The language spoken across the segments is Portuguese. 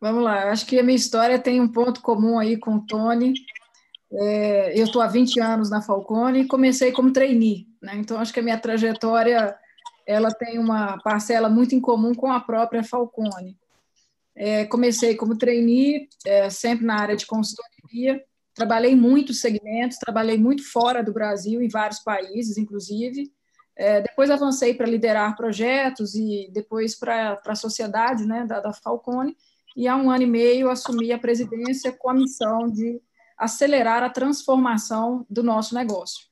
Vamos lá, acho que a minha história tem um ponto comum aí com o Tony. É, eu estou há 20 anos na Falcone e comecei como trainee, né? então acho que a minha trajetória ela tem uma parcela muito em comum com a própria Falcone. É, comecei como trainee, é, sempre na área de consultoria, trabalhei em muitos segmentos, trabalhei muito fora do Brasil, em vários países, inclusive. É, depois avancei para liderar projetos e depois para a sociedade né, da, da Falcone, e há um ano e meio assumi a presidência com a missão de acelerar a transformação do nosso negócio.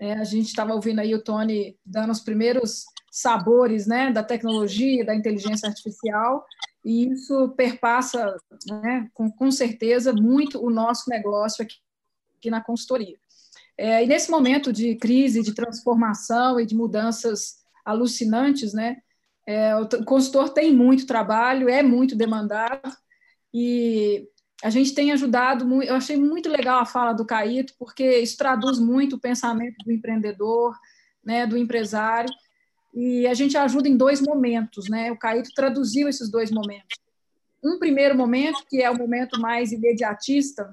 É, a gente estava ouvindo aí o Tony dando os primeiros sabores né, da tecnologia, da inteligência artificial, e isso perpassa, né, com, com certeza, muito o nosso negócio aqui, aqui na consultoria. É, e nesse momento de crise, de transformação e de mudanças alucinantes, né, é, o consultor tem muito trabalho, é muito demandado, e a gente tem ajudado muito. Eu achei muito legal a fala do Caíto, porque isso traduz muito o pensamento do empreendedor, né, do empresário, e a gente ajuda em dois momentos, né? O Caíto traduziu esses dois momentos. Um primeiro momento, que é o momento mais imediatista,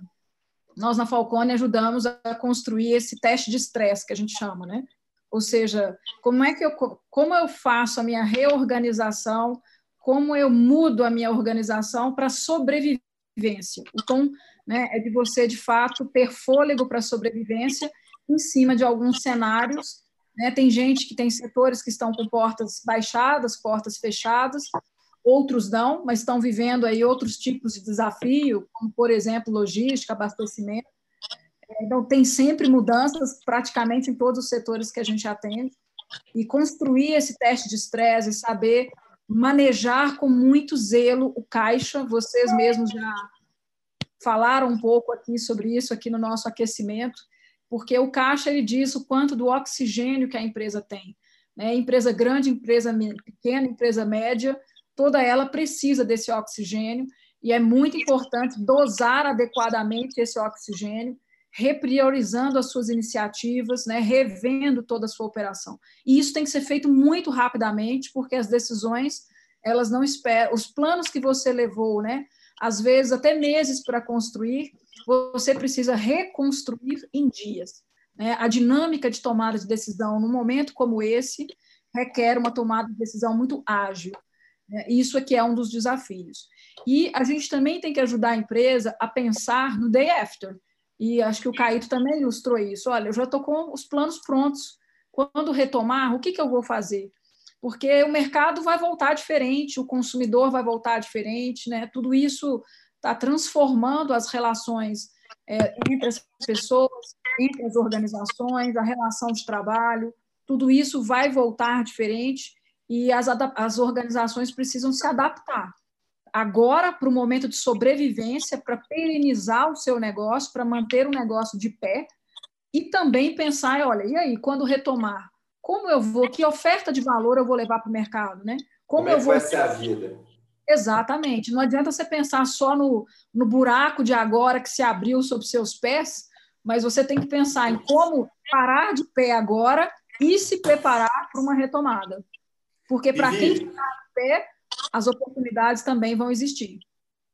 nós na Falcone ajudamos a construir esse teste de estresse que a gente chama, né? Ou seja, como é que eu como eu faço a minha reorganização, como eu mudo a minha organização para sobrevivência. Então, né, é de você de fato ter fôlego para sobrevivência em cima de alguns cenários né? Tem gente que tem setores que estão com portas baixadas, portas fechadas, outros não, mas estão vivendo aí outros tipos de desafio, como, por exemplo, logística, abastecimento. Então, tem sempre mudanças praticamente em todos os setores que a gente atende. E construir esse teste de estresse, saber manejar com muito zelo o caixa, vocês mesmos já falaram um pouco aqui sobre isso aqui no nosso aquecimento porque o caixa ele diz o quanto do oxigênio que a empresa tem. Né? Empresa grande, empresa pequena, empresa média, toda ela precisa desse oxigênio e é muito importante dosar adequadamente esse oxigênio, repriorizando as suas iniciativas, né? revendo toda a sua operação. E isso tem que ser feito muito rapidamente, porque as decisões elas não esperam, os planos que você levou, né? às vezes até meses para construir, você precisa reconstruir em dias. Né? A dinâmica de tomada de decisão num momento como esse requer uma tomada de decisão muito ágil. Né? Isso aqui é um dos desafios. E a gente também tem que ajudar a empresa a pensar no day after. E acho que o Caíto também ilustrou isso. Olha, eu já estou com os planos prontos. Quando retomar, o que, que eu vou fazer? Porque o mercado vai voltar diferente, o consumidor vai voltar diferente, né? Tudo isso está transformando as relações é, entre as pessoas, entre as organizações, a relação de trabalho, tudo isso vai voltar diferente e as, as organizações precisam se adaptar. Agora, para o momento de sobrevivência, para perenizar o seu negócio, para manter o negócio de pé, e também pensar, olha, e aí, quando retomar, como eu vou, que oferta de valor eu vou levar para o mercado, né? Como, como é eu vou vai ser a vida? Exatamente. Não adianta você pensar só no, no buraco de agora que se abriu sob seus pés, mas você tem que pensar em como parar de pé agora e se preparar para uma retomada. Porque para quem está de pé, as oportunidades também vão existir.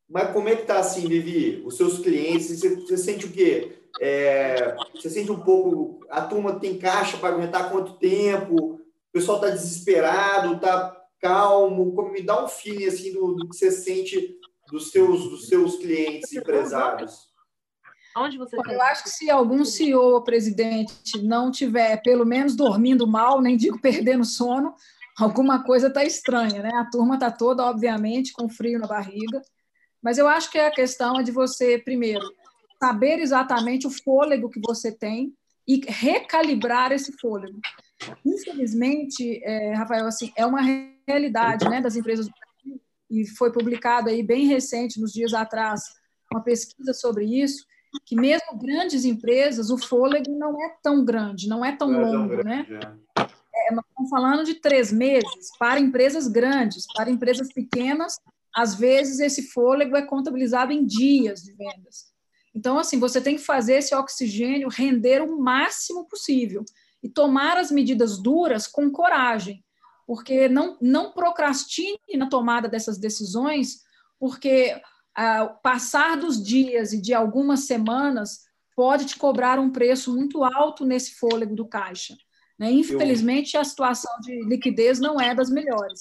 Mas como é que está assim, Vivi? Os seus clientes, você, você sente o quê? É, você sente um pouco, a turma tem caixa para aguentar quanto tempo? O pessoal está desesperado, está calmo? Como me dá um feeling assim do, do que você sente dos seus, dos seus clientes empresários? Onde você Eu acho que se algum CEO ou presidente não tiver pelo menos dormindo mal, nem digo perdendo sono, alguma coisa está estranha, né? A turma está toda, obviamente, com frio na barriga. Mas eu acho que a questão é de você, primeiro, saber exatamente o fôlego que você tem e recalibrar esse fôlego. Infelizmente, é, Rafael, assim, é uma realidade né, das empresas do Brasil, e foi publicado aí bem recente, nos dias atrás, uma pesquisa sobre isso, que mesmo grandes empresas, o fôlego não é tão grande, não é tão não longo, é tão né? É. é, nós estamos falando de três meses para empresas grandes, para empresas pequenas, às vezes esse fôlego é contabilizado em dias de vendas. Então, assim, você tem que fazer esse oxigênio render o máximo possível e tomar as medidas duras com coragem, porque não, não procrastine na tomada dessas decisões, porque ao passar dos dias e de algumas semanas, pode te cobrar um preço muito alto nesse fôlego do caixa. Né? Infelizmente, a situação de liquidez não é das melhores.